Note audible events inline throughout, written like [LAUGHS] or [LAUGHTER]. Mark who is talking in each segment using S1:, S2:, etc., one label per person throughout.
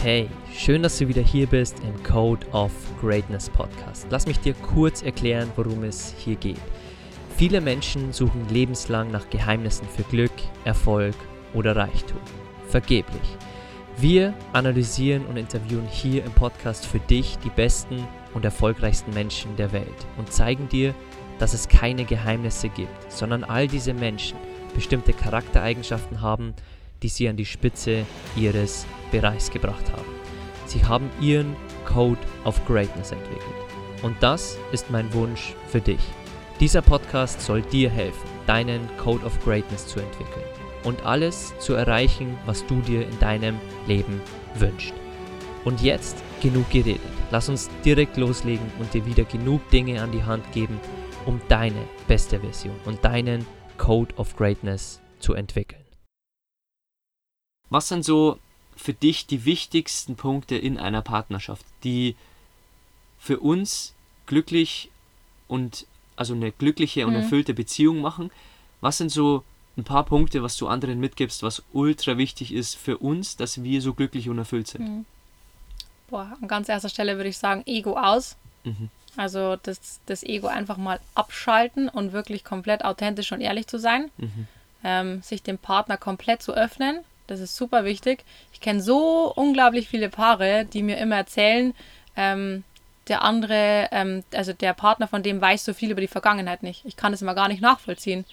S1: Hey, schön, dass du wieder hier bist im Code of Greatness Podcast. Lass mich dir kurz erklären, worum es hier geht. Viele Menschen suchen lebenslang nach Geheimnissen für Glück, Erfolg oder Reichtum. Vergeblich. Wir analysieren und interviewen hier im Podcast für dich die besten und erfolgreichsten Menschen der Welt und zeigen dir, dass es keine Geheimnisse gibt, sondern all diese Menschen bestimmte Charaktereigenschaften haben, die sie an die Spitze ihres Bereichs gebracht haben. Sie haben ihren Code of Greatness entwickelt. Und das ist mein Wunsch für dich. Dieser Podcast soll dir helfen, deinen Code of Greatness zu entwickeln und alles zu erreichen, was du dir in deinem Leben wünschst. Und jetzt genug geredet. Lass uns direkt loslegen und dir wieder genug Dinge an die Hand geben, um deine beste Version und deinen Code of Greatness zu entwickeln. Was sind so für dich die wichtigsten Punkte in einer Partnerschaft, die für uns glücklich und also eine glückliche und mhm. erfüllte Beziehung machen? Was sind so ein paar Punkte, was du anderen mitgibst, was ultra wichtig ist für uns, dass wir so glücklich und erfüllt sind? Mhm.
S2: Boah, an ganz erster Stelle würde ich sagen, Ego aus. Mhm. Also das, das Ego einfach mal abschalten und wirklich komplett authentisch und ehrlich zu sein. Mhm. Ähm, sich dem Partner komplett zu öffnen das ist super wichtig. Ich kenne so unglaublich viele Paare, die mir immer erzählen, ähm, der andere, ähm, also der Partner von dem weiß so viel über die Vergangenheit nicht. Ich kann das immer gar nicht nachvollziehen.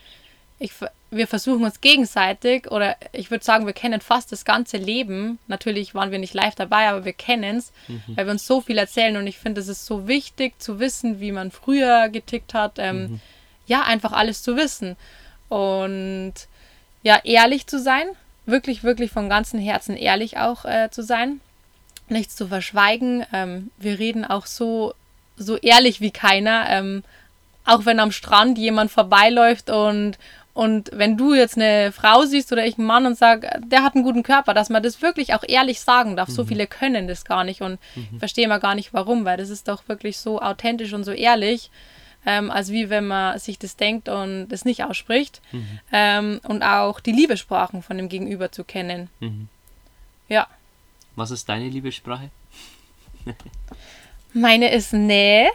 S2: Ich, wir versuchen uns gegenseitig, oder ich würde sagen, wir kennen fast das ganze Leben. Natürlich waren wir nicht live dabei, aber wir kennen es, mhm. weil wir uns so viel erzählen. Und ich finde, es ist so wichtig zu wissen, wie man früher getickt hat. Ähm, mhm. Ja, einfach alles zu wissen. Und ja, ehrlich zu sein wirklich, wirklich von ganzem Herzen ehrlich auch äh, zu sein, nichts zu verschweigen. Ähm, wir reden auch so, so ehrlich wie keiner. Ähm, auch wenn am Strand jemand vorbeiläuft und, und wenn du jetzt eine Frau siehst oder ich einen Mann und sag, der hat einen guten Körper, dass man das wirklich auch ehrlich sagen darf. Mhm. So viele können das gar nicht und mhm. verstehe mal gar nicht warum, weil das ist doch wirklich so authentisch und so ehrlich ähm, als wie wenn man sich das denkt und das nicht ausspricht. Mhm. Ähm, und auch die Liebessprachen von dem Gegenüber zu kennen. Mhm. Ja.
S1: Was ist deine Liebessprache? [LAUGHS]
S2: Meine ist Nähe,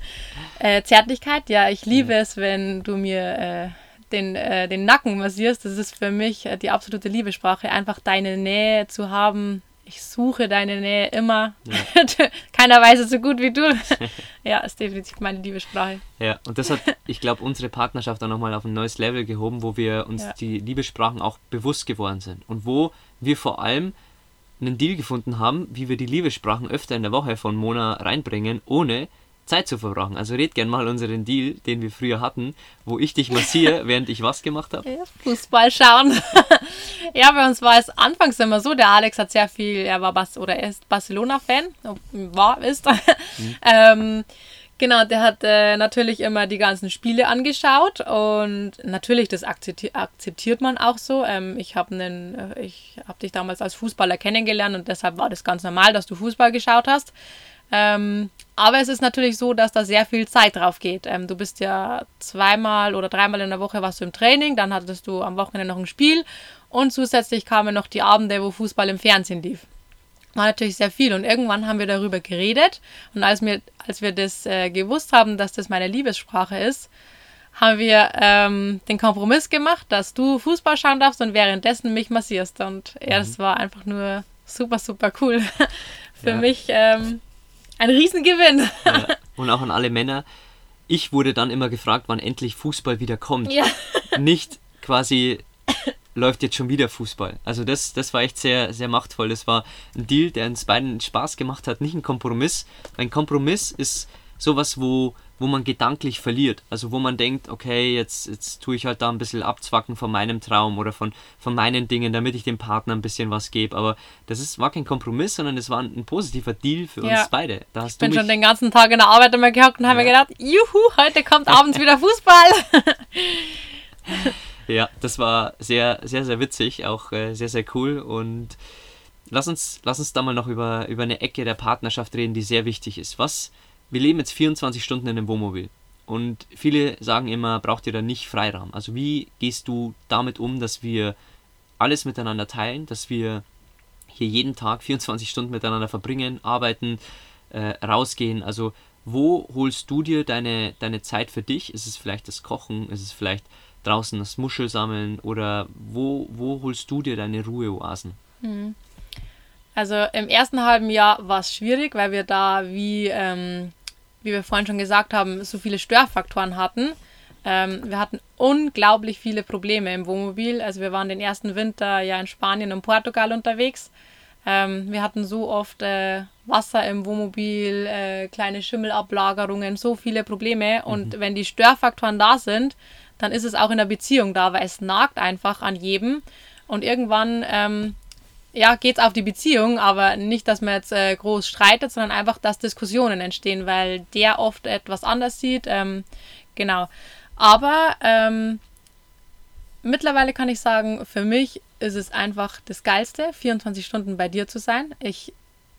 S2: [LAUGHS] äh, Zärtlichkeit. Ja, ich liebe ja. es, wenn du mir äh, den, äh, den Nacken massierst. Das ist für mich äh, die absolute Liebessprache, einfach deine Nähe zu haben, ich suche deine Nähe immer. Ja. [LAUGHS] Keiner weiß es so gut wie du. [LAUGHS] ja, ist definitiv meine Liebessprache.
S1: Ja, und das hat, ich glaube, unsere Partnerschaft auch nochmal auf ein neues Level gehoben, wo wir uns ja. die Liebessprachen auch bewusst geworden sind. Und wo wir vor allem einen Deal gefunden haben, wie wir die Liebessprachen öfter in der Woche von Mona reinbringen, ohne Zeit zu verbrauchen. Also red gern mal unseren Deal, den wir früher hatten, wo ich dich massiere, [LAUGHS] während ich was gemacht habe.
S2: Ja, Fußball schauen. [LAUGHS] ja, bei uns war es anfangs immer so, der Alex hat sehr viel, er war Bas oder er ist Barcelona-Fan, war, ist. Mhm. [LAUGHS] ähm, genau, der hat äh, natürlich immer die ganzen Spiele angeschaut und natürlich, das akzeptiert, akzeptiert man auch so. Ähm, ich habe äh, hab dich damals als Fußballer kennengelernt und deshalb war das ganz normal, dass du Fußball geschaut hast. Ähm, aber es ist natürlich so, dass da sehr viel Zeit drauf geht. Ähm, du bist ja zweimal oder dreimal in der Woche warst du im Training, dann hattest du am Wochenende noch ein Spiel und zusätzlich kamen noch die Abende, wo Fußball im Fernsehen lief. War natürlich sehr viel und irgendwann haben wir darüber geredet und als wir, als wir das äh, gewusst haben, dass das meine Liebessprache ist, haben wir ähm, den Kompromiss gemacht, dass du Fußball schauen darfst und währenddessen mich massierst. Und ja, das mhm. war einfach nur super, super cool. [LAUGHS] Für ja. mich ähm, ein Riesengewinn.
S1: Ja. [LAUGHS] Und auch an alle Männer. Ich wurde dann immer gefragt, wann endlich Fußball wieder kommt. Ja. [LAUGHS] Nicht quasi läuft jetzt schon wieder Fußball. Also das, das war echt sehr, sehr machtvoll. Das war ein Deal, der uns beiden Spaß gemacht hat, nicht ein Kompromiss. Ein Kompromiss ist sowas, wo wo man gedanklich verliert. Also wo man denkt, okay, jetzt, jetzt tue ich halt da ein bisschen abzwacken von meinem Traum oder von, von meinen Dingen, damit ich dem Partner ein bisschen was gebe. Aber das ist, war kein Kompromiss, sondern es war ein, ein positiver Deal für ja. uns beide.
S2: Da hast ich bin schon den ganzen Tag in der Arbeit immer gehockt und ja. habe mir gedacht, juhu, heute kommt abends wieder Fußball. [LAUGHS]
S1: ja, das war sehr, sehr, sehr witzig, auch äh, sehr, sehr cool und lass uns, lass uns da mal noch über, über eine Ecke der Partnerschaft reden, die sehr wichtig ist. Was wir leben jetzt 24 Stunden in einem Wohnmobil. Und viele sagen immer, braucht ihr da nicht Freiraum? Also wie gehst du damit um, dass wir alles miteinander teilen, dass wir hier jeden Tag 24 Stunden miteinander verbringen, arbeiten, äh, rausgehen. Also wo holst du dir deine, deine Zeit für dich? Ist es vielleicht das Kochen? Ist es vielleicht draußen das Muschelsammeln? Oder wo, wo holst du dir deine Ruheoasen?
S2: Mhm. Also im ersten halben Jahr war es schwierig, weil wir da, wie, ähm, wie wir vorhin schon gesagt haben, so viele Störfaktoren hatten. Ähm, wir hatten unglaublich viele Probleme im Wohnmobil. Also wir waren den ersten Winter ja in Spanien und Portugal unterwegs. Ähm, wir hatten so oft äh, Wasser im Wohnmobil, äh, kleine Schimmelablagerungen, so viele Probleme. Und mhm. wenn die Störfaktoren da sind, dann ist es auch in der Beziehung da, weil es nagt einfach an jedem. Und irgendwann ähm, ja, geht es auf die Beziehung, aber nicht, dass man jetzt äh, groß streitet, sondern einfach, dass Diskussionen entstehen, weil der oft etwas anders sieht. Ähm, genau. Aber ähm, mittlerweile kann ich sagen, für mich ist es einfach das Geilste, 24 Stunden bei dir zu sein. Ich,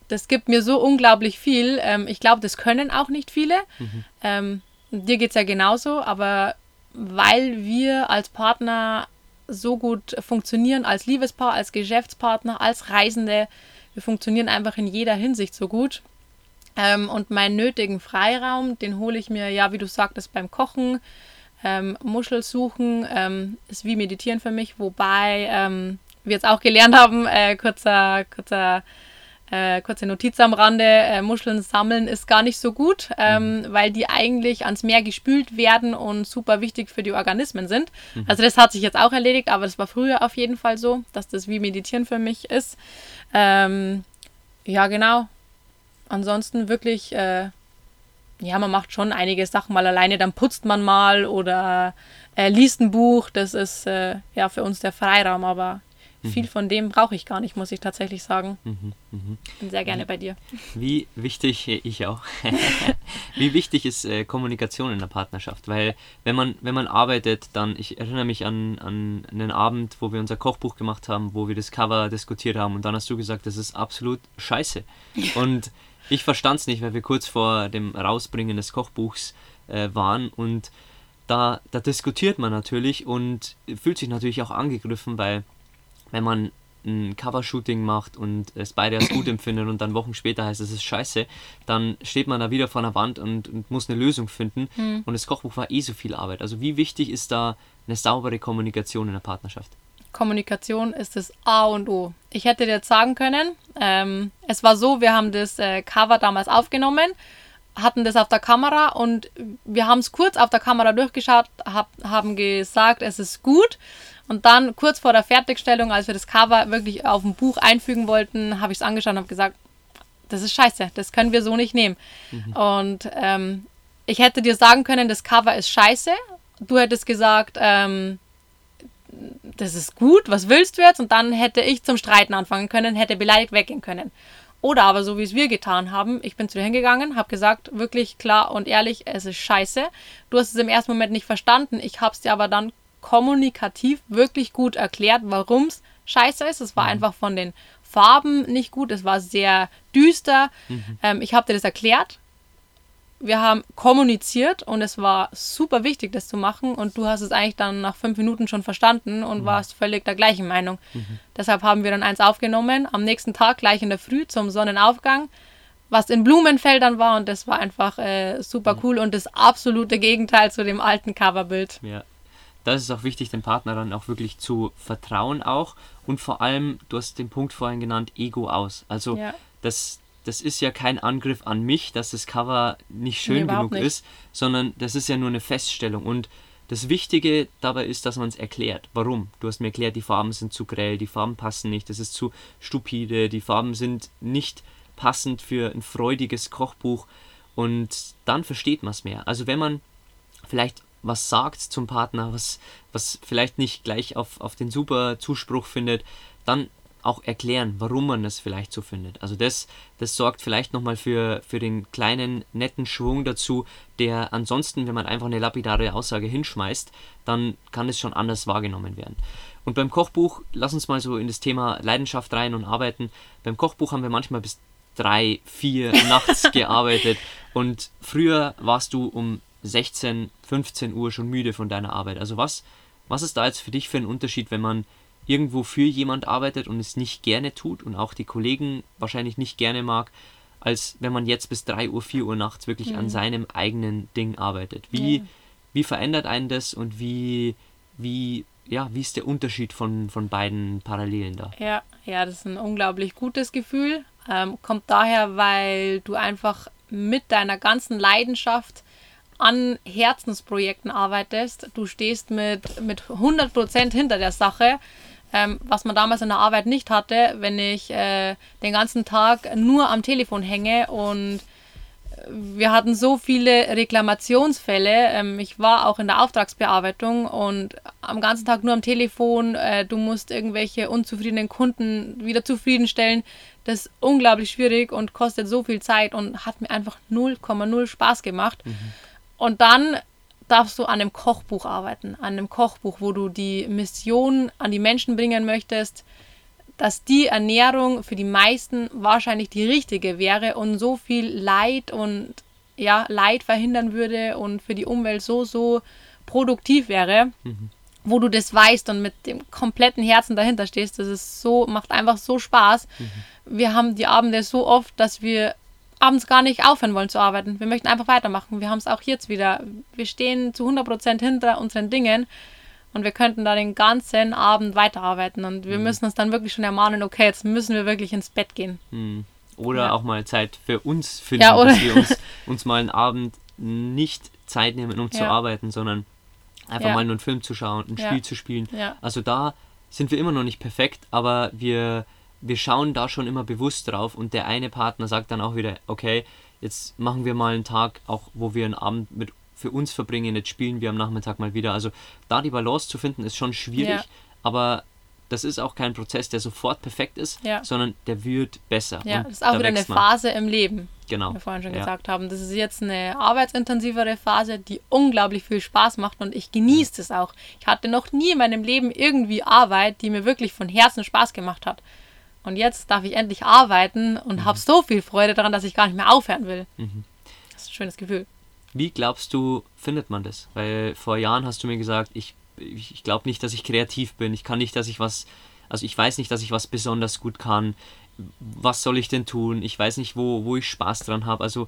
S2: das gibt mir so unglaublich viel. Ähm, ich glaube, das können auch nicht viele. Mhm. Ähm, dir geht es ja genauso, aber weil wir als Partner so gut funktionieren als Liebespaar, als Geschäftspartner, als Reisende. Wir funktionieren einfach in jeder Hinsicht so gut. Ähm, und meinen nötigen Freiraum, den hole ich mir, ja, wie du sagtest, beim Kochen. Ähm, Muschel suchen ähm, ist wie Meditieren für mich, wobei ähm, wir jetzt auch gelernt haben, äh, kurzer, kurzer äh, kurze Notiz am Rande, äh, Muscheln sammeln ist gar nicht so gut, ähm, mhm. weil die eigentlich ans Meer gespült werden und super wichtig für die Organismen sind. Mhm. Also das hat sich jetzt auch erledigt, aber das war früher auf jeden Fall so, dass das wie Meditieren für mich ist. Ähm, ja, genau. Ansonsten wirklich, äh, ja, man macht schon einige Sachen mal alleine, dann putzt man mal oder äh, liest ein Buch. Das ist äh, ja für uns der Freiraum, aber Mhm. Viel von dem brauche ich gar nicht, muss ich tatsächlich sagen. Mhm, mh. Bin sehr gerne bei dir.
S1: Wie wichtig, ich auch, [LAUGHS] wie wichtig ist äh, Kommunikation in der Partnerschaft? Weil wenn man, wenn man arbeitet, dann, ich erinnere mich an, an einen Abend, wo wir unser Kochbuch gemacht haben, wo wir das Cover diskutiert haben und dann hast du gesagt, das ist absolut scheiße. [LAUGHS] Und ich verstand es nicht, weil wir kurz vor dem Rausbringen des Kochbuchs äh, waren und da, da diskutiert man natürlich und fühlt sich natürlich auch angegriffen, weil wenn man ein Covershooting macht und es beide als gut empfindet und dann Wochen später heißt es ist scheiße, dann steht man da wieder vor einer Wand und, und muss eine Lösung finden. Mhm. Und das Kochbuch war eh so viel Arbeit. Also wie wichtig ist da eine saubere Kommunikation in der Partnerschaft?
S2: Kommunikation ist das A und O. Ich hätte dir jetzt sagen können, ähm, es war so, wir haben das äh, Cover damals aufgenommen, hatten das auf der Kamera und wir haben es kurz auf der Kamera durchgeschaut, hab, haben gesagt, es ist gut. Und dann kurz vor der Fertigstellung, als wir das Cover wirklich auf dem Buch einfügen wollten, habe ich es angeschaut und habe gesagt, das ist scheiße, das können wir so nicht nehmen. Mhm. Und ähm, ich hätte dir sagen können, das Cover ist scheiße. Du hättest gesagt, ähm, das ist gut, was willst du jetzt? Und dann hätte ich zum Streiten anfangen können, hätte beleidigt weggehen können. Oder aber so wie es wir getan haben, ich bin zu dir hingegangen, habe gesagt, wirklich klar und ehrlich, es ist scheiße. Du hast es im ersten Moment nicht verstanden, ich habe es dir aber dann kommunikativ wirklich gut erklärt, warum es scheiße ist. Es war mhm. einfach von den Farben nicht gut, es war sehr düster. Mhm. Ähm, ich habe dir das erklärt. Wir haben kommuniziert und es war super wichtig, das zu machen. Und du hast es eigentlich dann nach fünf Minuten schon verstanden und mhm. warst völlig der gleichen Meinung. Mhm. Deshalb haben wir dann eins aufgenommen, am nächsten Tag gleich in der Früh zum Sonnenaufgang was in Blumenfeldern war und das war einfach äh, super mhm. cool und das absolute Gegenteil zu dem alten Coverbild.
S1: Ja, das ist auch wichtig, dem Partner dann auch wirklich zu vertrauen auch und vor allem, du hast den Punkt vorhin genannt, Ego aus. Also ja. das, das ist ja kein Angriff an mich, dass das Cover nicht schön nee, genug nicht. ist, sondern das ist ja nur eine Feststellung und das Wichtige dabei ist, dass man es erklärt. Warum? Du hast mir erklärt, die Farben sind zu grell, die Farben passen nicht, das ist zu stupide, die Farben sind nicht passend für ein freudiges Kochbuch und dann versteht man es mehr. Also wenn man vielleicht was sagt zum Partner, was, was vielleicht nicht gleich auf, auf den super Zuspruch findet, dann auch erklären, warum man es vielleicht so findet. Also das, das sorgt vielleicht nochmal für, für den kleinen netten Schwung dazu, der ansonsten, wenn man einfach eine lapidare Aussage hinschmeißt, dann kann es schon anders wahrgenommen werden. Und beim Kochbuch, lass uns mal so in das Thema Leidenschaft rein und arbeiten. Beim Kochbuch haben wir manchmal bis drei, vier nachts [LAUGHS] gearbeitet. Und früher warst du um 16, 15 Uhr schon müde von deiner Arbeit. Also was, was ist da jetzt für dich für ein Unterschied, wenn man irgendwo für jemand arbeitet und es nicht gerne tut und auch die Kollegen wahrscheinlich nicht gerne mag, als wenn man jetzt bis 3 Uhr, 4 Uhr nachts wirklich mhm. an seinem eigenen Ding arbeitet. Wie, ja. wie verändert einen das und wie, wie, ja, wie ist der Unterschied von, von beiden Parallelen da?
S2: Ja, ja, das ist ein unglaublich gutes Gefühl. Ähm, kommt daher, weil du einfach mit deiner ganzen Leidenschaft an Herzensprojekten arbeitest. Du stehst mit, mit 100% hinter der Sache ähm, was man damals in der Arbeit nicht hatte, wenn ich äh, den ganzen Tag nur am Telefon hänge und äh, wir hatten so viele Reklamationsfälle. Ähm, ich war auch in der Auftragsbearbeitung und am ganzen Tag nur am Telefon. Äh, du musst irgendwelche unzufriedenen Kunden wieder zufriedenstellen. Das ist unglaublich schwierig und kostet so viel Zeit und hat mir einfach 0,0 Spaß gemacht. Mhm. Und dann darfst du an einem Kochbuch arbeiten, an einem Kochbuch, wo du die Mission an die Menschen bringen möchtest, dass die Ernährung für die meisten wahrscheinlich die richtige wäre und so viel Leid und ja, Leid verhindern würde und für die Umwelt so, so produktiv wäre, mhm. wo du das weißt und mit dem kompletten Herzen dahinter stehst. Das ist so, macht einfach so Spaß. Mhm. Wir haben die Abende so oft, dass wir abends gar nicht aufhören wollen zu arbeiten. Wir möchten einfach weitermachen. Wir haben es auch jetzt wieder. Wir stehen zu 100% hinter unseren Dingen und wir könnten da den ganzen Abend weiterarbeiten. Und wir mhm. müssen uns dann wirklich schon ermahnen, okay, jetzt müssen wir wirklich ins Bett gehen.
S1: Mhm. Oder ja. auch mal Zeit für uns finden, ja, dass wir uns, [LAUGHS] uns mal einen Abend nicht Zeit nehmen, um ja. zu arbeiten, sondern einfach mal nur einen Film zu schauen, ein Spiel zu spielen. Also da sind wir immer noch nicht perfekt, aber wir wir schauen da schon immer bewusst drauf und der eine Partner sagt dann auch wieder, okay, jetzt machen wir mal einen Tag, auch wo wir einen Abend mit für uns verbringen, jetzt spielen wir am Nachmittag mal wieder. Also da die Balance zu finden, ist schon schwierig, ja. aber das ist auch kein Prozess, der sofort perfekt ist, ja. sondern der wird besser.
S2: Ja, das ist auch wieder eine man. Phase im Leben.
S1: Genau.
S2: Wie wir vorhin schon ja. gesagt haben. Das ist jetzt eine arbeitsintensivere Phase, die unglaublich viel Spaß macht und ich genieße es auch. Ich hatte noch nie in meinem Leben irgendwie Arbeit, die mir wirklich von Herzen Spaß gemacht hat. Und jetzt darf ich endlich arbeiten und mhm. habe so viel Freude daran, dass ich gar nicht mehr aufhören will. Mhm. Das ist ein schönes Gefühl.
S1: Wie glaubst du, findet man das? Weil vor Jahren hast du mir gesagt, ich, ich glaube nicht, dass ich kreativ bin. Ich kann nicht, dass ich was, also ich weiß nicht, dass ich was besonders gut kann. Was soll ich denn tun? Ich weiß nicht, wo, wo ich Spaß dran habe. Also,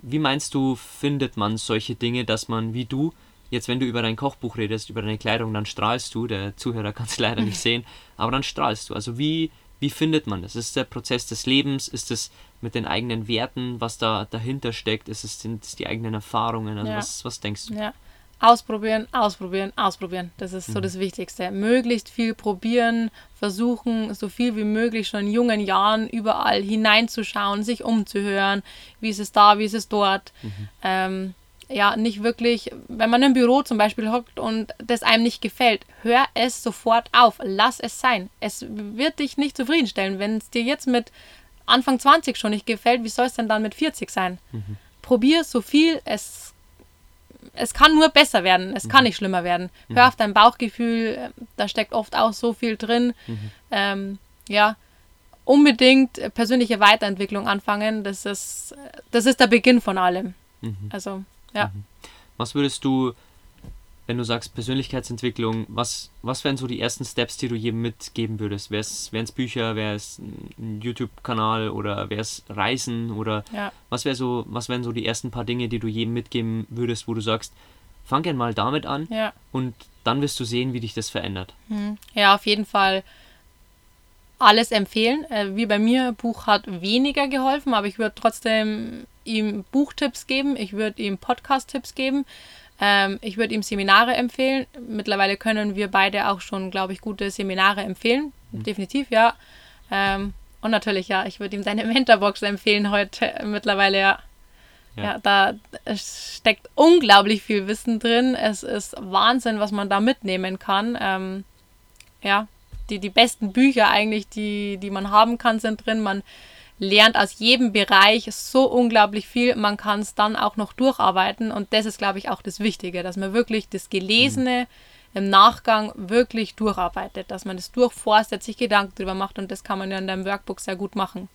S1: wie meinst du, findet man solche Dinge, dass man wie du, jetzt wenn du über dein Kochbuch redest, über deine Kleidung, dann strahlst du, der Zuhörer kann es [LAUGHS] leider nicht sehen, aber dann strahlst du. Also wie, wie findet man das? Ist es der Prozess des Lebens? Ist es mit den eigenen Werten, was da dahinter steckt? Ist es, sind es die eigenen Erfahrungen? Also ja. was, was denkst du?
S2: Ja. Ausprobieren, ausprobieren, ausprobieren. Das ist so mhm. das Wichtigste. Möglichst viel probieren, versuchen, so viel wie möglich schon in jungen Jahren überall hineinzuschauen, sich umzuhören. Wie ist es da, wie ist es dort? Mhm. Ähm, ja nicht wirklich, wenn man im Büro zum Beispiel hockt und das einem nicht gefällt, hör es sofort auf, lass es sein. Es wird dich nicht zufriedenstellen. Wenn es dir jetzt mit Anfang 20 schon nicht gefällt, wie soll es denn dann mit 40 sein? Mhm. Probier so viel, es, es kann nur besser werden, es mhm. kann nicht schlimmer werden. Mhm. Hör auf dein Bauchgefühl, da steckt oft auch so viel drin. Mhm. Ähm, ja, unbedingt persönliche Weiterentwicklung anfangen, das ist, das ist der Beginn von allem. Mhm. Also ja. Mhm.
S1: Was würdest du, wenn du sagst Persönlichkeitsentwicklung, was, was wären so die ersten Steps, die du jedem mitgeben würdest? Wären es Bücher, wäre es ein YouTube-Kanal oder wäre es Reisen oder ja. was wäre so, was wären so die ersten paar Dinge, die du jedem mitgeben würdest, wo du sagst, fang gerne mal damit an ja. und dann wirst du sehen, wie dich das verändert.
S2: Mhm. Ja, auf jeden Fall alles empfehlen. Äh, wie bei mir, Buch hat weniger geholfen, aber ich würde trotzdem ihm Buchtipps geben, ich würde ihm Podcast-Tipps geben, ähm, ich würde ihm Seminare empfehlen. Mittlerweile können wir beide auch schon, glaube ich, gute Seminare empfehlen. Mhm. Definitiv, ja. Ähm, und natürlich, ja, ich würde ihm seine [LAUGHS] Mentorbox empfehlen heute mittlerweile, ja. Ja. ja, da steckt unglaublich viel Wissen drin. Es ist Wahnsinn, was man da mitnehmen kann. Ähm, ja, die, die besten Bücher eigentlich, die, die man haben kann, sind drin. Man lernt aus jedem Bereich so unglaublich viel. Man kann es dann auch noch durcharbeiten und das ist, glaube ich, auch das Wichtige, dass man wirklich das Gelesene im Nachgang wirklich durcharbeitet, dass man das durchforstet, sich Gedanken darüber macht und das kann man ja in deinem Workbook sehr gut machen.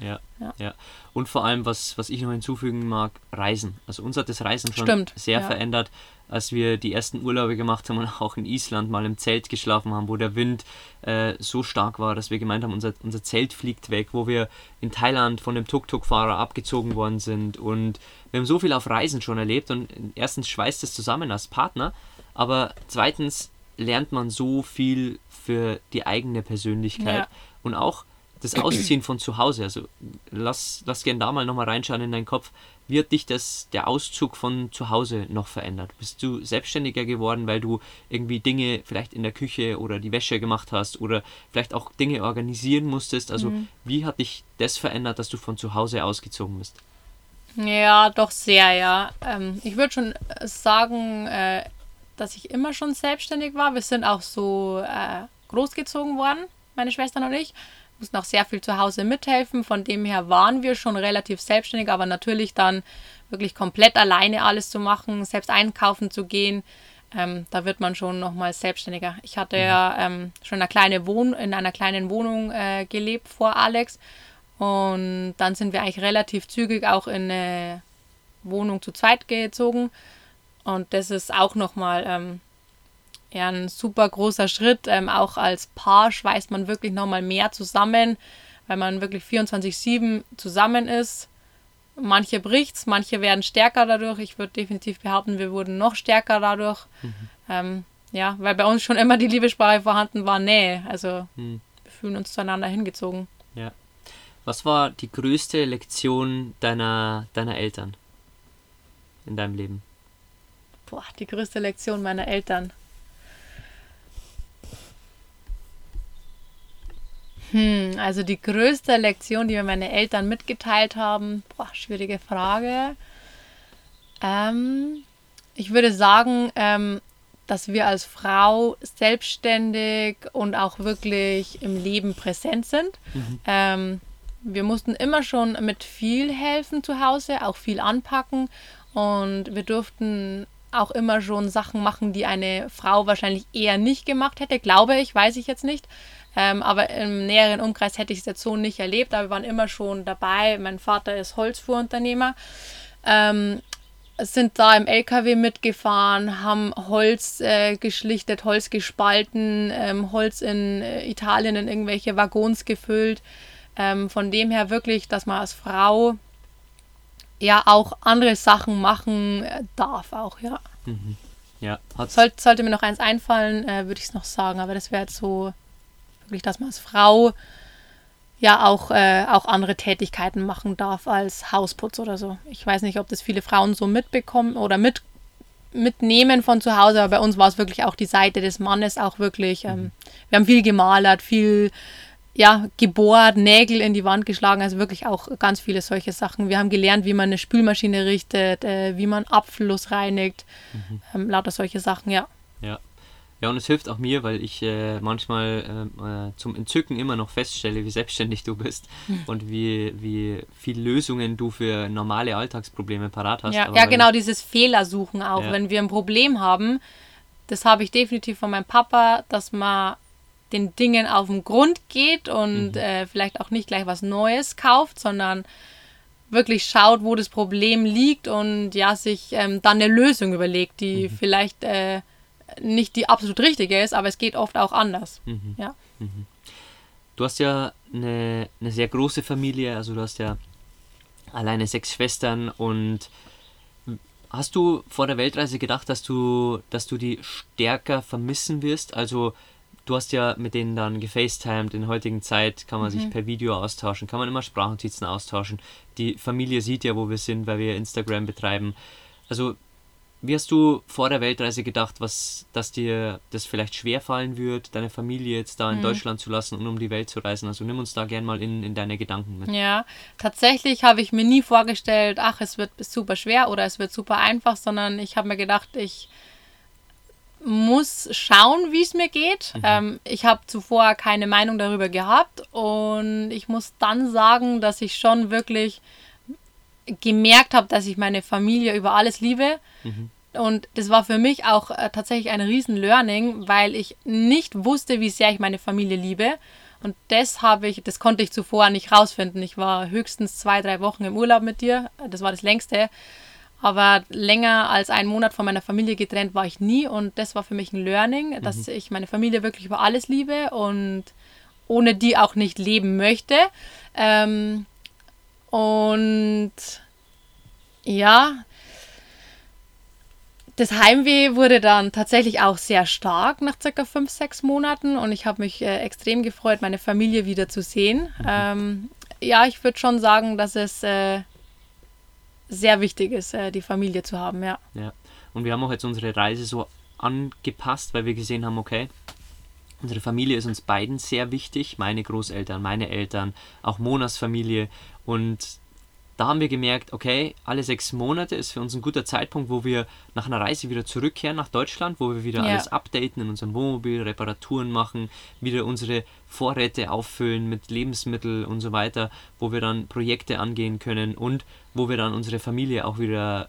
S1: Ja, ja, ja. Und vor allem, was, was ich noch hinzufügen mag, Reisen. Also uns hat das Reisen schon
S2: Stimmt,
S1: sehr
S2: ja.
S1: verändert, als wir die ersten Urlaube gemacht haben und auch in Island mal im Zelt geschlafen haben, wo der Wind äh, so stark war, dass wir gemeint haben, unser, unser Zelt fliegt weg, wo wir in Thailand von dem Tuk-Tuk-Fahrer abgezogen worden sind. Und wir haben so viel auf Reisen schon erlebt und erstens schweißt es zusammen als Partner, aber zweitens lernt man so viel für die eigene Persönlichkeit
S2: Ja.
S1: und auch das Ausziehen von zu Hause. Also lass, lass gern da mal nochmal reinschauen in deinen Kopf. Wie hat dich das, der Auszug von zu Hause noch verändert? Bist du selbstständiger geworden, weil du irgendwie Dinge vielleicht in der Küche oder die Wäsche gemacht hast oder vielleicht auch Dinge organisieren musstest? Also wie hat dich das verändert, dass du von zu Hause ausgezogen bist?
S2: Ja, doch sehr, ja. Ähm, ich würde schon äh, sagen, äh, dass ich immer schon selbstständig war. Wir sind auch so äh, großgezogen worden, meine Schwestern und ich. Mussten auch sehr viel zu Hause mithelfen. Von dem her waren wir schon relativ selbstständig, aber natürlich dann wirklich komplett alleine alles zu machen, selbst einkaufen zu gehen. Ähm, da wird man schon nochmal selbstständiger. Ich hatte ja ähm, schon eine kleine Wohn in einer kleinen Wohnung äh, gelebt vor Alex. Und dann sind wir eigentlich relativ zügig auch in eine Wohnung zu zweit gezogen. Und das ist auch nochmal ähm, ja, ein super großer Schritt. Ähm, auch als Paar schweißt man wirklich nochmal mehr zusammen, weil man wirklich 24-7 zusammen ist. Manche bricht's, manche werden stärker dadurch. Ich würde definitiv behaupten, wir wurden noch stärker dadurch. Ähm, ja, weil bei uns schon immer die Liebessprache vorhanden war, Nähe. Also
S1: Hm.
S2: wir fühlen uns zueinander hingezogen.
S1: Ja. Was war die größte Lektion deiner, deiner Eltern in deinem Leben?
S2: Boah, die größte Lektion meiner Eltern. Hm, also die größte Lektion, die mir meine Eltern mitgeteilt haben, boah, schwierige Frage. Ähm, ich würde sagen, ähm, dass wir als Frau selbstständig und auch wirklich im Leben präsent sind. Ähm, wir mussten immer schon mit viel helfen zu Hause, auch viel anpacken und wir durften auch immer schon Sachen machen, die eine Frau wahrscheinlich eher nicht gemacht hätte, glaube ich, weiß ich jetzt nicht. Ähm, aber im näheren Umkreis hätte ich es jetzt so nicht erlebt, aber wir waren immer schon dabei. Mein Vater ist Holzfuhrunternehmer. Ähm, sind da im LKW mitgefahren, haben Holz äh, geschlichtet, Holz gespalten, ähm, Holz in äh, Italien in irgendwelche Waggons gefüllt. Ähm, von dem her wirklich, dass man als Frau ja auch andere Sachen machen äh, darf, auch ja.
S1: Ja, hat's,
S2: Sollte, sollte mir noch eins einfallen, äh, würde ich es noch sagen, aber das wäre jetzt so wirklich, dass man als Frau ja auch, äh, auch andere Tätigkeiten machen darf als Hausputz oder so. Ich weiß nicht, ob das viele Frauen so mitbekommen oder mit, mitnehmen von zu Hause, aber bei uns war es wirklich auch die Seite des Mannes auch wirklich. Ähm, wir haben viel gemalert, viel ja, gebohrt, Nägel in die Wand geschlagen, also wirklich auch ganz viele solche Sachen. Wir haben gelernt, wie man eine Spülmaschine richtet, äh, wie man Abfluss reinigt, ähm, lauter solche Sachen, ja.
S1: ja. Ja, und es hilft auch mir, weil ich äh, manchmal ähm, äh, zum Entzücken immer noch feststelle, wie selbstständig du bist und wie, wie viel Lösungen du für normale Alltagsprobleme parat hast.
S2: Ja, ja genau, dieses Fehlersuchen auch.
S1: Ja.
S2: Wenn wir ein Problem haben, das habe ich definitiv von meinem Papa, dass man den Dingen auf den Grund geht und äh, vielleicht auch nicht gleich was Neues kauft, sondern wirklich schaut, wo das Problem liegt und ja, sich ähm, dann eine Lösung überlegt, die vielleicht äh, nicht die absolut richtige ist, aber es geht oft auch anders. Ja.
S1: Du hast ja eine, eine sehr große Familie, also du hast ja alleine sechs Schwestern und hast du vor der Weltreise gedacht, dass du, dass du die stärker vermissen wirst? Also du hast ja mit denen dann gefacetimed, in der heutigen Zeit kann man sich per Video austauschen, kann man immer Sprachnotizen austauschen. Die Familie sieht ja, wo wir sind, weil wir Instagram betreiben. Also wie hast du vor der Weltreise gedacht, was, dass dir das vielleicht schwerfallen wird, deine Familie jetzt da in Deutschland zu lassen und um die Welt zu reisen? Also nimm uns da gern mal in, in deine Gedanken mit.
S2: Ja, tatsächlich habe ich mir nie vorgestellt, ach, es wird super schwer oder es wird super einfach, sondern ich habe mir gedacht, ich muss schauen, wie es mir geht. Ähm, ich habe zuvor keine Meinung darüber gehabt und ich muss dann sagen, dass ich schon wirklich gemerkt habe, dass ich meine Familie über alles liebe. Und das war für mich auch äh, tatsächlich ein riesen Learning, weil ich nicht wusste, wie sehr ich meine Familie liebe. Und das habe ich, das konnte ich zuvor nicht rausfinden. Ich war höchstens zwei, drei Wochen im Urlaub mit dir. Das war das längste. Aber länger als einen Monat von meiner Familie getrennt war ich nie. Und das war für mich ein Learning, dass mhm. ich meine Familie wirklich über alles liebe und ohne die auch nicht leben möchte. Ähm, und ja, das Heimweh wurde dann tatsächlich auch sehr stark nach circa fünf, sechs Monaten und ich habe mich äh, extrem gefreut, meine Familie wieder zu sehen. Mhm. Ähm, ja, ich würde schon sagen, dass es äh, sehr wichtig ist, äh, die Familie zu haben, ja.
S1: Ja, und wir haben auch jetzt unsere Reise so angepasst, weil wir gesehen haben, okay, unsere Familie ist uns beiden sehr wichtig, meine Großeltern, meine Eltern, auch Monas Familie und da haben wir gemerkt, okay, alle sechs Monate ist für uns ein guter Zeitpunkt, wo wir nach einer Reise wieder zurückkehren nach Deutschland, wo wir wieder ja. alles updaten in unserem Wohnmobil, Reparaturen machen, wieder unsere Vorräte auffüllen mit Lebensmitteln und so weiter, wo wir dann Projekte angehen können und wo wir dann unsere Familie auch wieder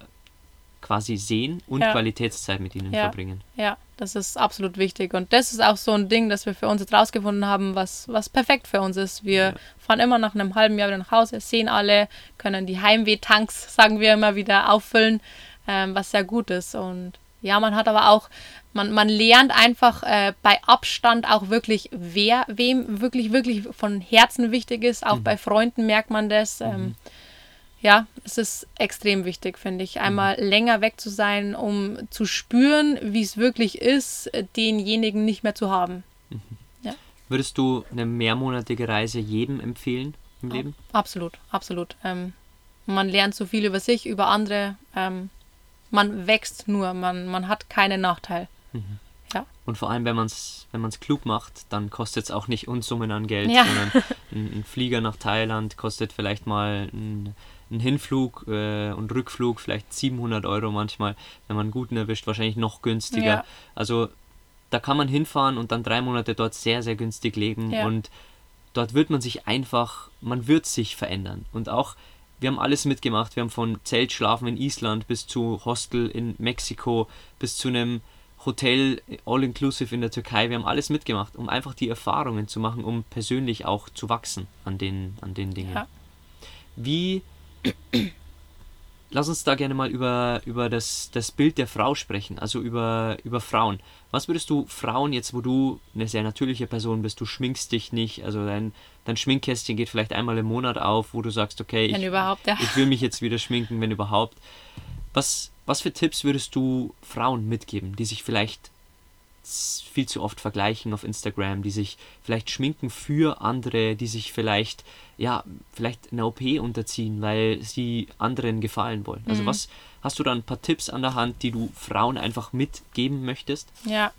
S1: quasi sehen und ja. Qualitätszeit mit ihnen
S2: ja.
S1: verbringen.
S2: Ja, das ist absolut wichtig. Und das ist auch so ein Ding, das wir für uns jetzt rausgefunden haben, was, was perfekt für uns ist. Wir ja. fahren immer nach einem halben Jahr wieder nach Hause, sehen alle, können die Heimweh-Tanks, sagen wir immer, wieder auffüllen, ähm, was sehr gut ist. Und ja, man hat aber auch, man, man lernt einfach äh, bei Abstand auch wirklich, wer wem wirklich, wirklich von Herzen wichtig ist. Auch mhm. bei Freunden merkt man das. Ähm, mhm ja, es ist extrem wichtig, finde ich, einmal mhm. länger weg zu sein, um zu spüren, wie es wirklich ist, denjenigen nicht mehr zu haben. Mhm.
S1: Ja. Würdest du eine mehrmonatige Reise jedem empfehlen im Leben?
S2: Absolut, absolut. Ähm, man lernt so viel über sich, über andere. Ähm, man wächst nur, man, man hat keinen Nachteil. Mhm.
S1: Ja. Und vor allem, wenn man es wenn man's klug macht, dann kostet es auch nicht Unsummen an Geld, ja. sondern [LAUGHS] ein, ein, Flieger nach Thailand kostet vielleicht mal ein ein Hinflug äh, und Rückflug vielleicht 700 Euro manchmal, wenn man einen guten erwischt, wahrscheinlich noch günstiger. Ja. Also da kann man hinfahren und dann drei Monate dort sehr, sehr günstig leben ja. und dort wird man sich einfach, man wird sich verändern und auch wir haben alles mitgemacht. Wir haben von Zeltschlafen in Island bis zu Hostel in Mexiko bis zu einem Hotel all-inclusive in der Türkei. Wir haben alles mitgemacht, um einfach die Erfahrungen zu machen, um persönlich auch zu wachsen an den, an den Dingen. Ja. Wie Lass uns da gerne mal über, über das, das Bild der Frau sprechen, also über, über Frauen. Was würdest du Frauen jetzt, wo du eine sehr natürliche Person bist, du schminkst dich nicht, also dein, dein Schminkkästchen geht vielleicht einmal im Monat auf, wo du sagst, okay, ich, ja. ich will mich jetzt wieder schminken, wenn überhaupt. Was, was für Tipps würdest du Frauen mitgeben, die sich vielleicht viel zu oft vergleichen auf Instagram, die sich vielleicht schminken für andere, die sich vielleicht, ja, vielleicht eine OP unterziehen, weil sie anderen gefallen wollen. Also mhm. was, hast du da ein paar Tipps an der Hand, die du Frauen einfach mitgeben möchtest?
S2: Ja.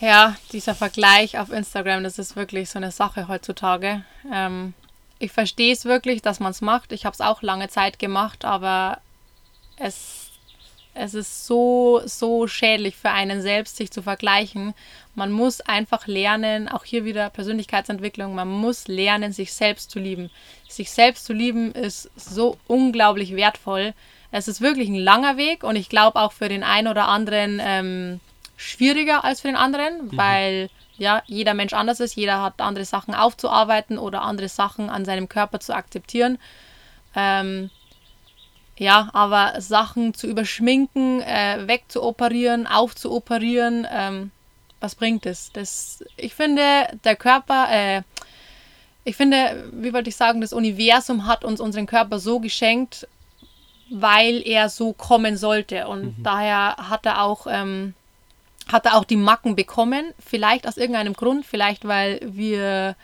S2: Ja, dieser Vergleich auf Instagram, das ist wirklich so eine Sache heutzutage. Ähm, ich verstehe es wirklich, dass man es macht. Ich habe es auch lange Zeit gemacht, aber es es ist so, so schädlich für einen selbst, sich zu vergleichen. Man muss einfach lernen, auch hier wieder Persönlichkeitsentwicklung, man muss lernen, sich selbst zu lieben. Sich selbst zu lieben ist so unglaublich wertvoll. Es ist wirklich ein langer Weg und ich glaube auch für den einen oder anderen ähm, schwieriger als für den anderen, mhm. weil ja, jeder Mensch anders ist, jeder hat andere Sachen aufzuarbeiten oder andere Sachen an seinem Körper zu akzeptieren. Ähm, ja, aber Sachen zu überschminken, äh, wegzuoperieren, aufzuoperieren, ähm, was bringt es? Das, ich finde, der Körper, äh, ich finde, wie wollte ich sagen, das Universum hat uns unseren Körper so geschenkt, weil er so kommen sollte. Und mhm. daher hat er auch, ähm, hat er auch die Macken bekommen. Vielleicht aus irgendeinem Grund, vielleicht weil wir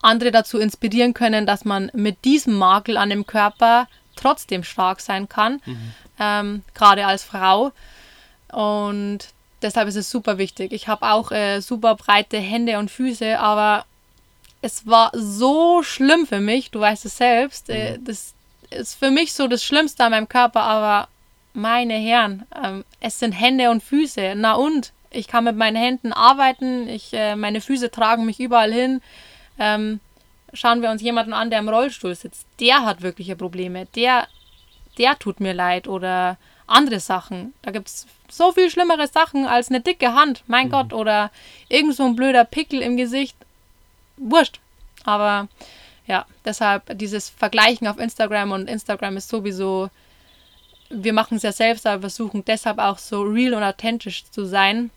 S2: andere dazu inspirieren können, dass man mit diesem Makel an dem Körper trotzdem stark sein kann, mhm. ähm, gerade als Frau. Und deshalb ist es super wichtig. Ich habe auch äh, super breite Hände und Füße, aber es war so schlimm für mich, du weißt es selbst. Äh, mhm. Äh, das ist für mich so das Schlimmste an meinem Körper, aber meine Herren, ähm, es sind Hände und Füße. Na und? Ich kann mit meinen Händen arbeiten, ich, äh, meine Füße tragen mich überall hin. Ähm, schauen wir uns jemanden an, der im Rollstuhl sitzt. Der hat wirkliche Probleme. Der, der tut mir leid oder andere Sachen. Da gibt es so viel schlimmere Sachen als eine dicke Hand, mein mhm. Gott, oder irgend so ein blöder Pickel im Gesicht. wurscht. Aber ja, deshalb dieses Vergleichen auf Instagram und Instagram ist sowieso, wir machen es ja selbst, aber versuchen deshalb auch so real und authentisch zu sein,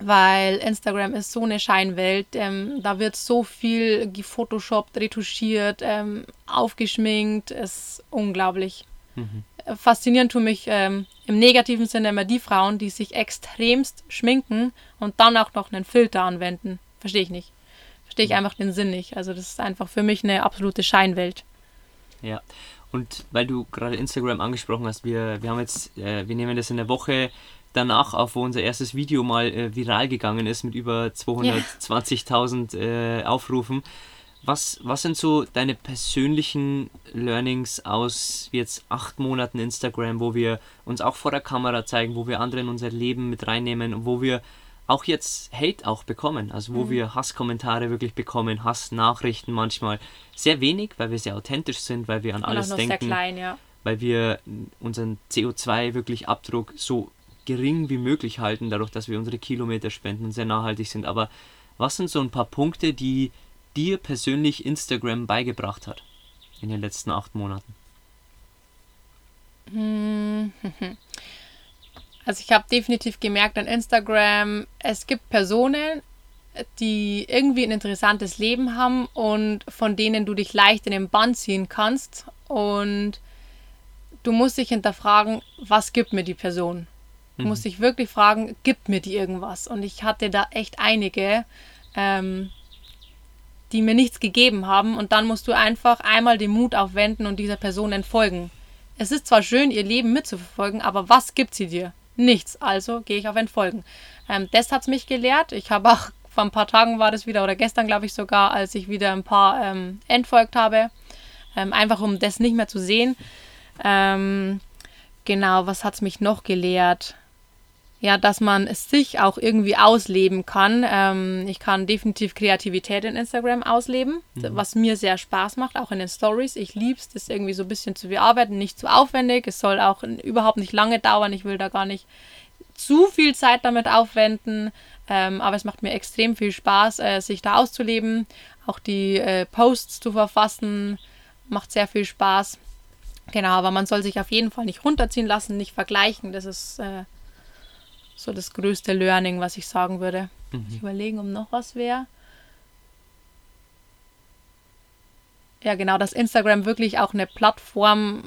S2: weil Instagram ist so eine Scheinwelt. Ähm, da wird so viel gefotoshoppt, retuschiert, ähm, aufgeschminkt. Ist unglaublich. Mhm. Faszinierend tun mich ähm, im negativen Sinne immer die Frauen, die sich extremst schminken und dann auch noch einen Filter anwenden. Verstehe ich nicht. Verstehe ich mhm. einfach den Sinn nicht. Also das ist einfach für mich eine absolute Scheinwelt.
S1: Ja. Und weil du gerade Instagram angesprochen hast, wir, wir haben jetzt, äh, wir nehmen das in der Woche danach auf, wo unser erstes Video mal äh, viral gegangen ist mit über 220.000 äh, Aufrufen. Was, was sind so deine persönlichen Learnings aus jetzt acht Monaten Instagram, wo wir uns auch vor der Kamera zeigen, wo wir andere in unser Leben mit reinnehmen, wo wir auch jetzt Hate auch bekommen, also wo mhm. wir Hasskommentare wirklich bekommen, Hassnachrichten manchmal. Sehr wenig, weil wir sehr authentisch sind, weil wir an Und alles denken. Klein, ja. Weil wir unseren CO2 wirklich Abdruck so gering wie möglich halten, dadurch, dass wir unsere Kilometer spenden und sehr nachhaltig sind. Aber was sind so ein paar Punkte, die dir persönlich Instagram beigebracht hat in den letzten acht Monaten? [LAUGHS]
S2: Also ich habe definitiv gemerkt an Instagram, es gibt Personen, die irgendwie ein interessantes Leben haben und von denen du dich leicht in den Bann ziehen kannst. Und du musst dich hinterfragen, was gibt mir die Person? Mhm. dich wirklich fragen, gibt mir die irgendwas? Und ich hatte da echt einige, ähm, die mir nichts gegeben haben. Und dann musst du einfach einmal den Mut aufwenden und dieser Person entfolgen. Es ist zwar schön, ihr Leben mitzuverfolgen, aber was gibt sie dir? Nichts. Also gehe ich auf Entfolgen. Ähm, das hat es mich gelehrt. Ich habe auch vor ein paar Tagen war das wieder, oder gestern glaube ich sogar, als ich wieder ein paar ähm, entfolgt habe. Ähm, einfach um das nicht mehr zu sehen. Ähm, genau, was hat es mich noch gelehrt? Ja, dass man es sich auch irgendwie ausleben kann. Ähm, ich kann definitiv Kreativität in Instagram ausleben, mhm. was mir sehr Spaß macht, auch in den Stories. Ich liebe es, das irgendwie so ein bisschen zu bearbeiten, nicht zu aufwendig. Es soll auch überhaupt nicht lange dauern. Ich will da gar nicht zu viel Zeit damit aufwenden. Ähm, aber es macht mir extrem viel Spaß, äh, sich da auszuleben. Auch die äh, Posts zu verfassen macht sehr viel Spaß. Genau, aber man soll sich auf jeden Fall nicht runterziehen lassen, nicht vergleichen. Das ist äh, so das größte Learning, was ich sagen würde. Mhm. Ich überlegen, um noch was wäre. Ja, genau, dass Instagram wirklich auch eine Plattform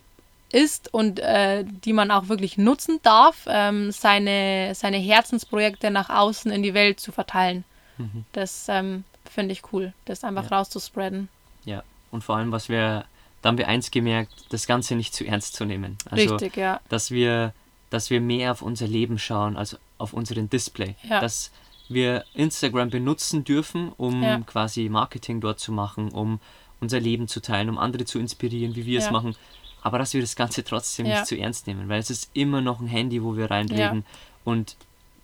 S2: ist und äh, die man auch wirklich nutzen darf, ähm, seine, seine Herzensprojekte nach außen in die Welt zu verteilen. Mhm. Das ähm, finde ich cool, das einfach ja. rauszuspreaden.
S1: Ja, und vor allem, was wir, da haben wir eins gemerkt, das Ganze nicht zu ernst zu nehmen. Also, Richtig, ja. Dass wir dass wir mehr auf unser Leben schauen als auf unseren Display. Ja. Dass wir Instagram benutzen dürfen, um ja. quasi Marketing dort zu machen, um unser Leben zu teilen, um andere zu inspirieren, wie wir ja. es machen. Aber dass wir das Ganze trotzdem nicht zu ernst nehmen, weil es ist immer noch ein Handy, wo wir reinreden. Und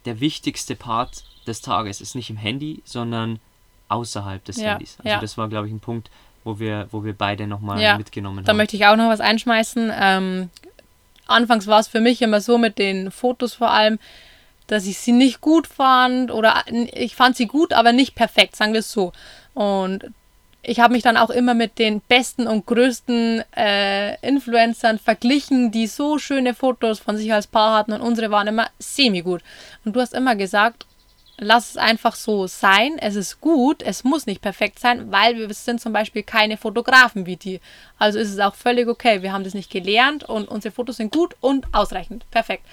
S1: der wichtigste Part des Tages ist nicht im Handy, sondern außerhalb des Handys. Also das war, glaube ich, ein Punkt, wo wir, wo wir beide nochmal mitgenommen haben.
S2: Da möchte ich auch noch was einschmeißen. Ähm, anfangs war es für mich immer so mit den Fotos vor allem, dass ich sie nicht gut fand oder ich fand sie gut, aber nicht perfekt, sagen wir es so. Und ich habe mich dann auch immer mit den besten und größten äh, Influencern verglichen, die so schöne Fotos von sich als Paar hatten und unsere waren immer semi gut. Und du hast immer gesagt, lass es einfach so sein. Es ist gut, es muss nicht perfekt sein, weil wir sind zum Beispiel keine Fotografen wie die. Also ist es auch völlig okay. Wir haben das nicht gelernt und unsere Fotos sind gut und ausreichend. Perfekt.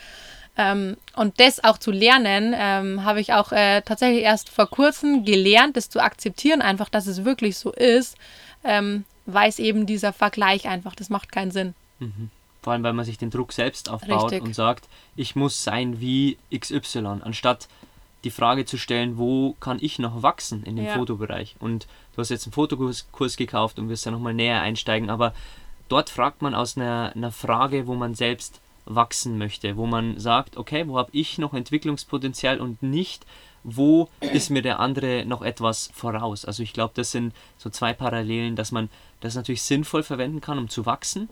S2: Ähm, und das auch zu lernen, ähm, habe ich auch äh, tatsächlich erst vor kurzem gelernt, das zu akzeptieren, einfach, dass es wirklich so ist, ähm, weiß eben dieser Vergleich einfach, das macht keinen Sinn.
S1: Mhm. Vor allem, weil man sich den Druck selbst aufbaut Richtig. und sagt, ich muss sein wie XY, anstatt die Frage zu stellen, wo kann ich noch wachsen in dem ja. Fotobereich? Und du hast jetzt einen Fotokurs Kurs gekauft und wirst da nochmal näher einsteigen, aber dort fragt man aus einer, einer Frage, wo man selbst wachsen möchte, wo man sagt, okay, wo habe ich noch Entwicklungspotenzial und nicht, wo ist mir der andere noch etwas voraus? Also ich glaube, das sind so zwei Parallelen, dass man das natürlich sinnvoll verwenden kann, um zu wachsen,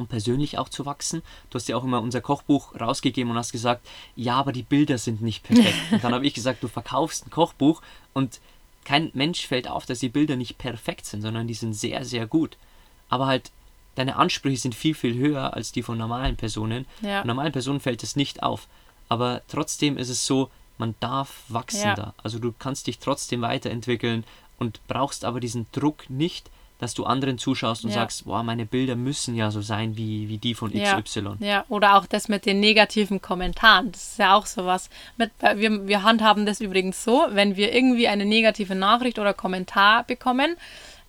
S1: um persönlich auch zu wachsen. Du hast ja auch immer unser Kochbuch rausgegeben und hast gesagt, ja, aber die Bilder sind nicht perfekt. [LAUGHS] Und dann habe ich gesagt, du verkaufst ein Kochbuch und kein Mensch fällt auf, dass die Bilder nicht perfekt sind, sondern die sind sehr, sehr gut. Aber halt, deine Ansprüche sind viel, viel höher als die von normalen Personen. Ja. normalen Personen fällt es nicht auf. Aber trotzdem ist es so, man darf wachsen ja. da. Also du kannst dich trotzdem weiterentwickeln und brauchst aber diesen Druck nicht, dass du anderen zuschaust und ja. sagst, boah, meine Bilder müssen ja so sein wie, wie die von XY.
S2: Ja. ja, oder auch das mit den negativen Kommentaren. Das ist ja auch sowas. Mit, wir, wir handhaben das übrigens so, wenn wir irgendwie eine negative Nachricht oder Kommentar bekommen,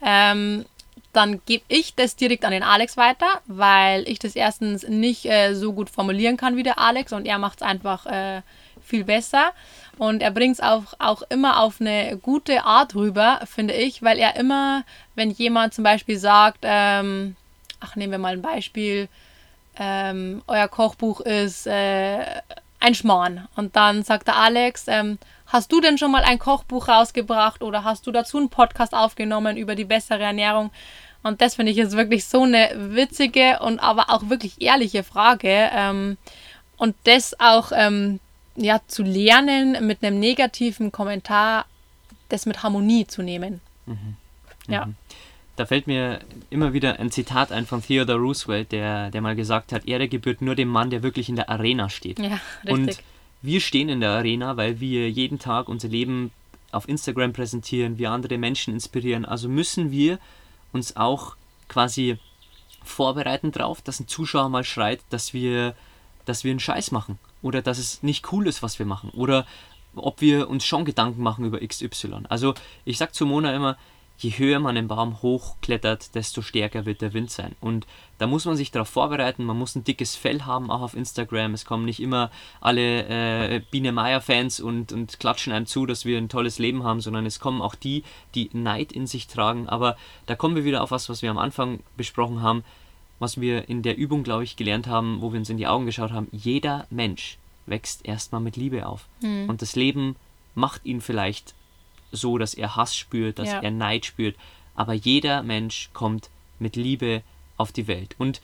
S2: ähm, dann gebe ich das direkt an den Alex weiter, weil ich das erstens nicht äh, so gut formulieren kann wie der Alex und er macht es einfach äh, viel besser. Und er bringt es auch, auch immer auf eine gute Art rüber, finde ich, weil er immer, wenn jemand zum Beispiel sagt, ähm, ach, nehmen wir mal ein Beispiel, ähm, euer Kochbuch ist äh, ein Schmarrn. Und dann sagt der Alex, ähm, hast du denn schon mal ein Kochbuch rausgebracht oder hast du dazu einen Podcast aufgenommen über die bessere Ernährung? Und das finde ich jetzt wirklich so eine witzige und aber auch wirklich ehrliche Frage. Ähm, und das auch ähm, ja, zu lernen, mit einem negativen Kommentar das mit Harmonie zu nehmen. Mhm.
S1: Ja. Mhm. Da fällt mir immer wieder ein Zitat ein von Theodore Roosevelt, der, der mal gesagt hat, Ehre gebührt nur dem Mann, der wirklich in der Arena steht. Ja, richtig. Und wir stehen in der Arena, weil wir jeden Tag unser Leben auf Instagram präsentieren, wir andere Menschen inspirieren. Also müssen wir uns auch quasi vorbereiten darauf, dass ein Zuschauer mal schreit, dass wir, dass wir einen Scheiß machen oder dass es nicht cool ist, was wir machen oder ob wir uns schon Gedanken machen über XY. Also ich sage zu Mona immer, je höher man den Baum hochklettert, desto stärker wird der Wind sein. Und da muss man sich darauf vorbereiten, man muss ein dickes Fell haben, auch auf Instagram. Es kommen nicht immer alle äh, Biene Meier-Fans und, und klatschen einem zu, dass wir ein tolles Leben haben, sondern es kommen auch die, die Neid in sich tragen. Aber da kommen wir wieder auf was, was wir am Anfang besprochen haben, was wir in der Übung, glaube ich, gelernt haben, wo wir uns in die Augen geschaut haben. Jeder Mensch wächst erstmal mit Liebe auf. Mhm. Und das Leben macht ihn vielleicht so, dass er Hass spürt, dass ja. er Neid spürt. Aber jeder Mensch kommt mit Liebe auf die Welt. Und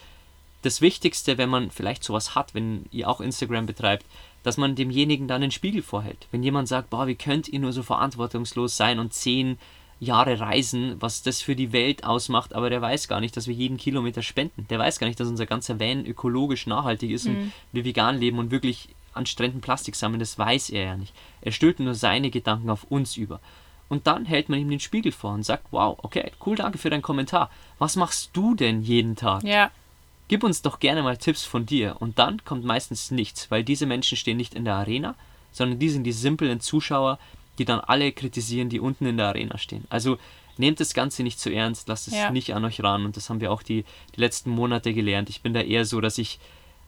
S1: das Wichtigste, wenn man vielleicht sowas hat, wenn ihr auch Instagram betreibt, dass man demjenigen dann einen Spiegel vorhält. Wenn jemand sagt, boah, wie könnt ihr nur so verantwortungslos sein und zehn Jahre reisen, was das für die Welt ausmacht, aber der weiß gar nicht, dass wir jeden Kilometer spenden. Der weiß gar nicht, dass unser ganzer Van ökologisch nachhaltig ist mhm. und wir vegan leben und wirklich an Stränden Plastik sammeln, das weiß er ja nicht. Er stülpt nur seine Gedanken auf uns über. Und dann hält man ihm den Spiegel vor und sagt, wow, okay, cool, danke für deinen Kommentar. Was machst du denn jeden Tag? Ja. Gib uns doch gerne mal Tipps von dir. Und dann kommt meistens nichts, weil diese Menschen stehen nicht in der Arena, sondern die sind die simplen Zuschauer, die dann alle kritisieren, die unten in der Arena stehen. Also nehmt das Ganze nicht zu ernst, lasst es ja. nicht an euch ran. Und das haben wir auch die, die letzten Monate gelernt. Ich bin da eher so, dass ich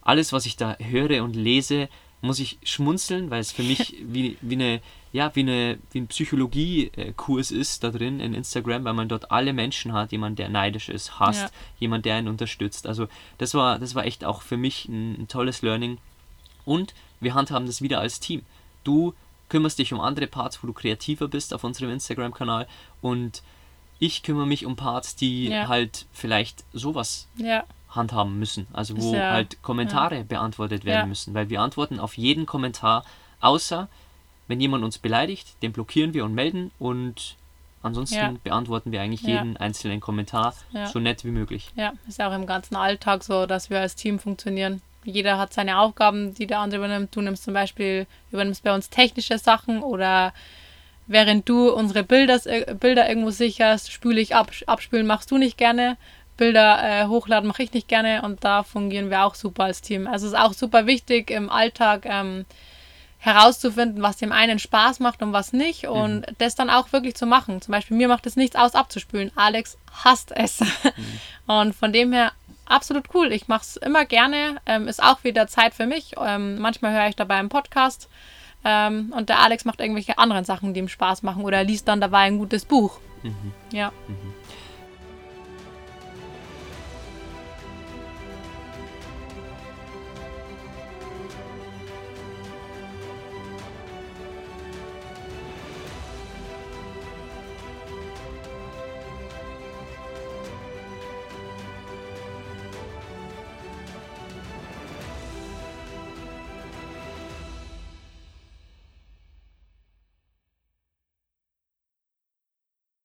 S1: alles, was ich da höre und lese, muss ich schmunzeln, weil es für mich [LAUGHS] wie, wie eine ja, wie, eine, wie ein Psychologiekurs ist da drin in Instagram, weil man dort alle Menschen hat, jemand, der neidisch ist, hasst, ja. jemand, der einen unterstützt. Also das war, das war echt auch für mich ein, ein tolles Learning. Und wir handhaben das wieder als Team. Du kümmerst dich um andere Parts, wo du kreativer bist auf unserem Instagram-Kanal und ich kümmere mich um Parts, die ja. halt vielleicht sowas ja handhaben müssen. Also wo ja, halt Kommentare ja. beantwortet werden ja. müssen. Weil wir antworten auf jeden Kommentar, außer wenn jemand uns beleidigt, den blockieren wir und melden und ansonsten beantworten wir eigentlich jeden einzelnen Kommentar so nett wie möglich.
S2: Ja, ist ja auch im ganzen Alltag so, dass wir als Team funktionieren. Jeder hat seine Aufgaben, die der andere übernimmt. Du nimmst zum Beispiel, übernimmst bei uns technische Sachen oder während du unsere Bilder, Bilder irgendwo sicherst, spüle ich ab, abspülen machst du nicht gerne. Bilder äh, hochladen mache ich nicht gerne und da fungieren wir auch super als Team. Also es ist auch super wichtig im Alltag ähm, herauszufinden, was dem einen Spaß macht und was nicht und mhm. das dann auch wirklich zu machen. Zum Beispiel mir macht es nichts aus abzuspülen. Alex hasst es. Mhm. [LAUGHS] Und von dem her absolut cool. Ich mache es immer gerne. Ähm, ist auch wieder Zeit für mich. Ähm, manchmal höre ich dabei einen Podcast. Ähm, und der Alex macht irgendwelche anderen Sachen, die ihm Spaß machen oder liest dann dabei ein gutes Buch. Mhm. Ja. Mhm.